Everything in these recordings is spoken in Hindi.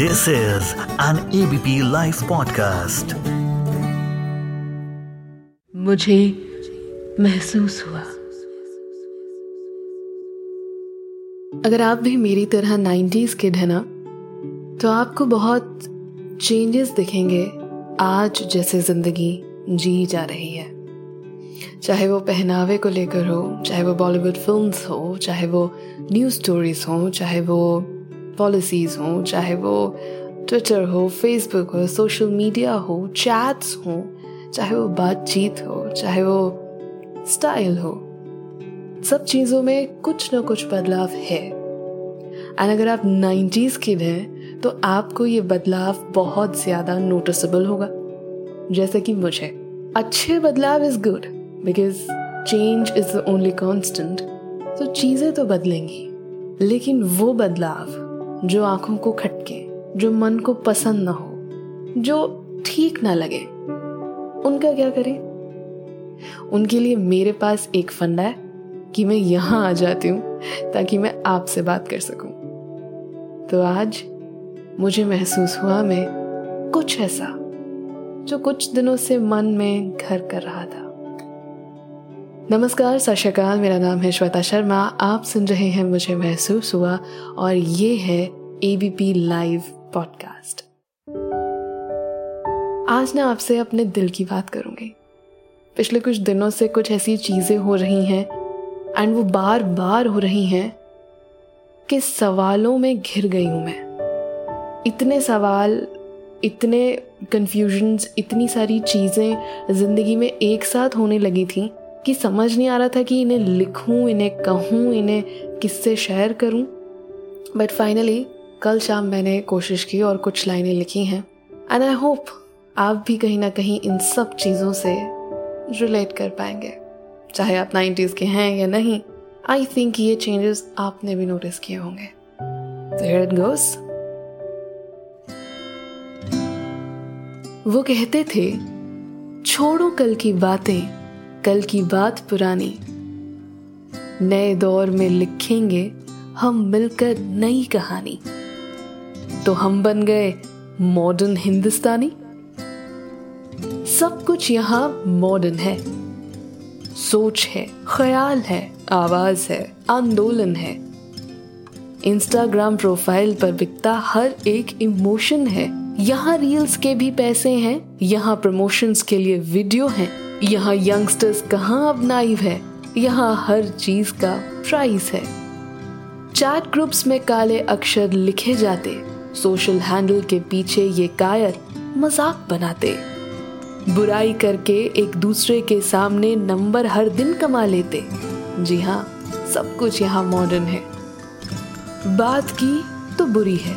This is an ABP Life podcast. मुझे महसूस हुआ अगर आप भी मेरी तरह 90s किड है ना तो आपको बहुत चेंजेस दिखेंगे आज जैसे ज़िंदगी जी जा रही है चाहे वो पहनावे को लेकर हो, चाहे वो बॉलीवुड फिल्म्स हो, चाहे वो न्यूज़ स्टोरीज हो, चाहे वो पॉलिसीज़ हो, चाहे वो ट्विटर हो फेसबुक हो सोशल मीडिया हो चैट्स हो, चाहे वो बातचीत हो, चाहे वो स्टाइल हो, सब चीज़ों में कुछ ना कुछ बदलाव है। एंड अगर आप 90s किड हैं तो आपको ये बदलाव बहुत ज़्यादा नोटिसबल होगा। जैसे कि मुझे। अच्छे बदलाव is good because change is the only constant तो चीज़ें तो बदलेंगी। लेकिन वो बदलाव जो आँखों को खटके, जो मन को पसंद ना हो, जो ठीक ना लगे, उनका क्या करें? उनके लिए मेरे पास एक फंडा है कि मैं यहाँ आ जाती हूँ ताकि मैं आपसे बात कर सकूँ। तो आज मुझे महसूस हुआ मैं कुछ ऐसा, जो कुछ दिनों से मन में घर कर रहा था। नमस्कार, सत मेरा नाम है श्वेता शर्मा। आप सुन रहे हैं मुझे महसूस हुआ और ये है एबीपी लाइव पॉडकास्ट आज ना आपसे अपने दिल की बात करूँगी। पिछले कुछ दिनों से कुछ ऐसी चीज़ें हो रही हैं एंड वो बार बार हो रही हैं कि सवालों में घिर गई हूँ मैं। इतने सवाल, इतने कन्फ्यूजन्स इतनी सारी चीज़ें ज़िंदगी में एक साथ होने लगी थी कि समझ नहीं आ रहा था कि इन्हें लिखूं, इन्हें कहूँ, इन्हें किससे शेयर करूँ। बट फाइनली कल शाम मैंने कोशिश की और कुछ लाइनें लिखी हैं। एंड आई होप आप भी कहीं ना कहीं इन सब चीज़ों से रिलेट कर पाएँगे। चाहे आप नाइन्टीज के हैं या नहीं आई थिंक ये चेंजेस आपने भी नोटिस किए होंगे। गोस वो कहते थे, छोड़ो कल की बातें कल की बात पुरानी। नए दौर में लिखेंगे हम मिलकर नई कहानी। तो हम बन गए मॉडर्न हिंदुस्तानी। सब कुछ यहाँ मॉडर्न है। सोच है, ख्याल है, आवाज़ है, आंदोलन है। इंस्टाग्राम प्रोफ़ाइल पर बिकता हर एक इमोशन है। यहाँ रील्स के भी पैसे हैं, यहाँ प्रमोशंस के लिए वीडियो हैं। यहाँ यंगस्टर्स कहाँ अब नाइव है? यहाँ हर चीज़ का प्राइस है। चैट ग्रुप्स में काले अक्षर लिखे जाते सोशल हैंडल के पीछे ये कायर मज़ाक बनाते। बुराई करके एक दूसरे के सामने नंबर हर दिन कमा लेते। जी हाँ सब कुछ यहाँ मॉडर्न है। बात की तो बुरी है,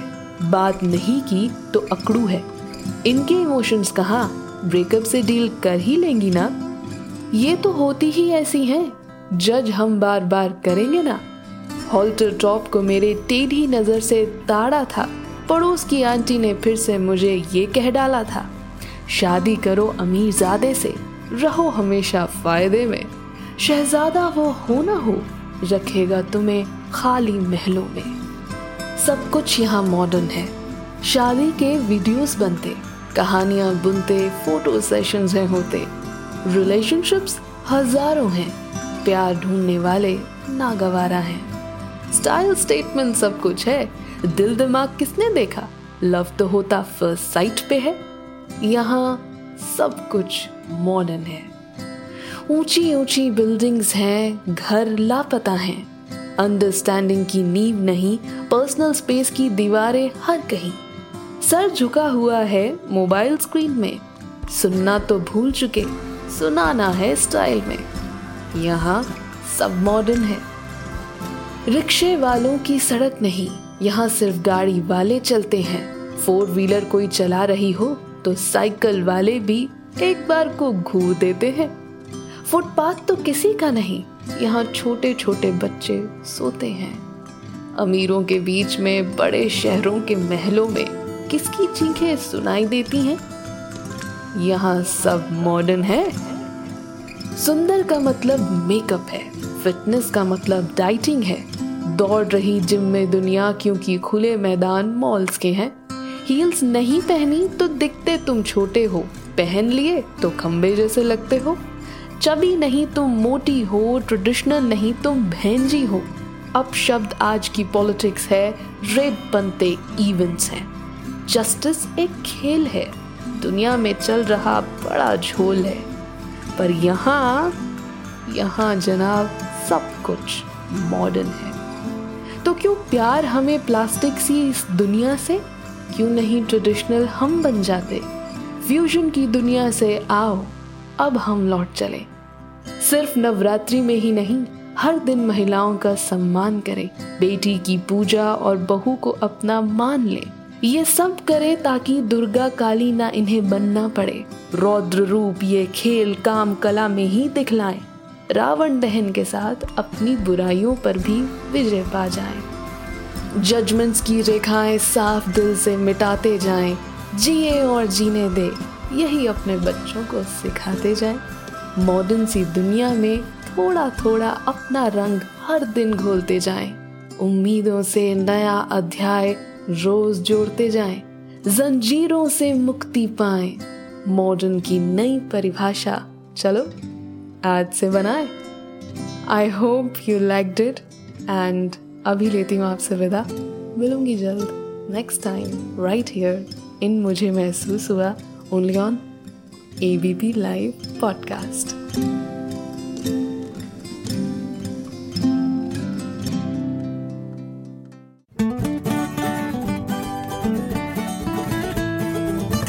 बात नहीं की तो अकड़ू है। इनके इमोशंस कहाँ? ब्रेकअप से डील कर ही लेंगी ना? ये तो होती ही ऐसी हैं। जज हम बार बार करेंगे ना? हॉल्टर टॉप को मेरे टेढ़ी नज़र से ताड़ा था। पड़ोस की आंटी ने फिर से मुझे ये कह डाला था, शादी करो अमीर जादे से, रहो हमेशा फ़ायदे में। शहजादा वो हो ना हो, रखेगा तुम्हें खाली महलों में। सब कुछ यहाँ मॉडर्न है। शादी के वीडियोस बनते। कहानियाँ बुनते फ़ोटो सेशंस हैं होते। रिलेशनशिप्स हज़ारों हैं। प्यार ढूँढने वाले नागवारा हैं। स्टाइल स्टेटमेंट सब कुछ है। दिल दिमाग किसने देखा? लव तो होता फ़र्स्ट साइट पे है। यहाँ सब कुछ मॉडर्न है। ऊँची ऊँची बिल्डिंग्स हैं, घर लापता हैं। अंडरस्टैंडिंग की नींव नहीं पर्सनल स्पेस की दीवारें हर कहीं। सर झुका हुआ है मोबाइल स्क्रीन में। सुनना तो भूल चुके, सुनाना है स्टाइल में। यहाँ सब मॉडर्न है। रिक्शे वालों की सड़क नहीं, यहाँ सिर्फ़ गाड़ी वाले चलते हैं। फोर व्हीलर कोई चला रही हो तो साइकिल वाले भी एक बार को घूर देते हैं। फुटपाथ तो किसी का नहीं, यहाँ छोटे छोटे बच्चे सोते हैं। अमीरों के बीच में, बड़े शहरों के महलों में किसकी चीखें सुनाई देती हैं? यहाँ सब मॉडर्न है। सुंदर का मतलब मेकअप है फिटनेस का मतलब डाइटिंग है। दौड़ रही जिम में दुनिया क्योंकि खुले मैदान मॉल्स के हैं। हील्स नहीं पहनी तो दिखते तुम छोटे हो, पहन लिए तो खंबे जैसे लगते हो। चबी नहीं तुम मोटी हो ट्रेडिशनल नहीं तुम भैंजी हो। अब शब्द आज की पॉलिटिक्स है रेप बनते इवेंट्स हैं। जस्टिस एक खेल है। दुनिया में चल रहा बड़ा झोल है। पर यहाँ यहाँ जनाब सब कुछ मॉडर्न है। तो क्यों प्यार हमें प्लास्टिक सी इस दुनिया से? क्यों नहीं ट्रेडिशनल हम बन जाते? फ्यूजन की दुनिया से आओ, अब हम लौट चले। सिर्फ़ नवरात्रि में ही नहीं, हर दिन महिलाओं का सम्मान करें। बेटी की पूजा और बहू को अपना मान ले। ये सब करे ताकि दुर्गा काली ना इन्हें बनना पड़े रौद्र रूप ये खेल काम कला में ही दिखलाएँ रावण दहन के साथ अपनी बुराइयों पर भी विजय पा जाएँ। जजमेंट्स की रेखाएँ साफ़ दिल से मिटाते जाएँ, जिए और जीने दे यही अपने बच्चों को सिखाते जाएँ। मॉडर्न सी दुनिया में थोड़ा थोड़ा अपना रंग हर दिन घोलते जाएँ। उम्मीदों से नया अध्याय रोज जोड़ते जाएँ। जंजीरों से मुक्ति पाएँ। मॉडर्न की नई परिभाषा, चलो, आज से बनाए I hope you liked it and अभी लेती हूँ आपसे विदा मिलूँगी जल्द next time right here in मुझे महसूस हुआ only on A B P live podcast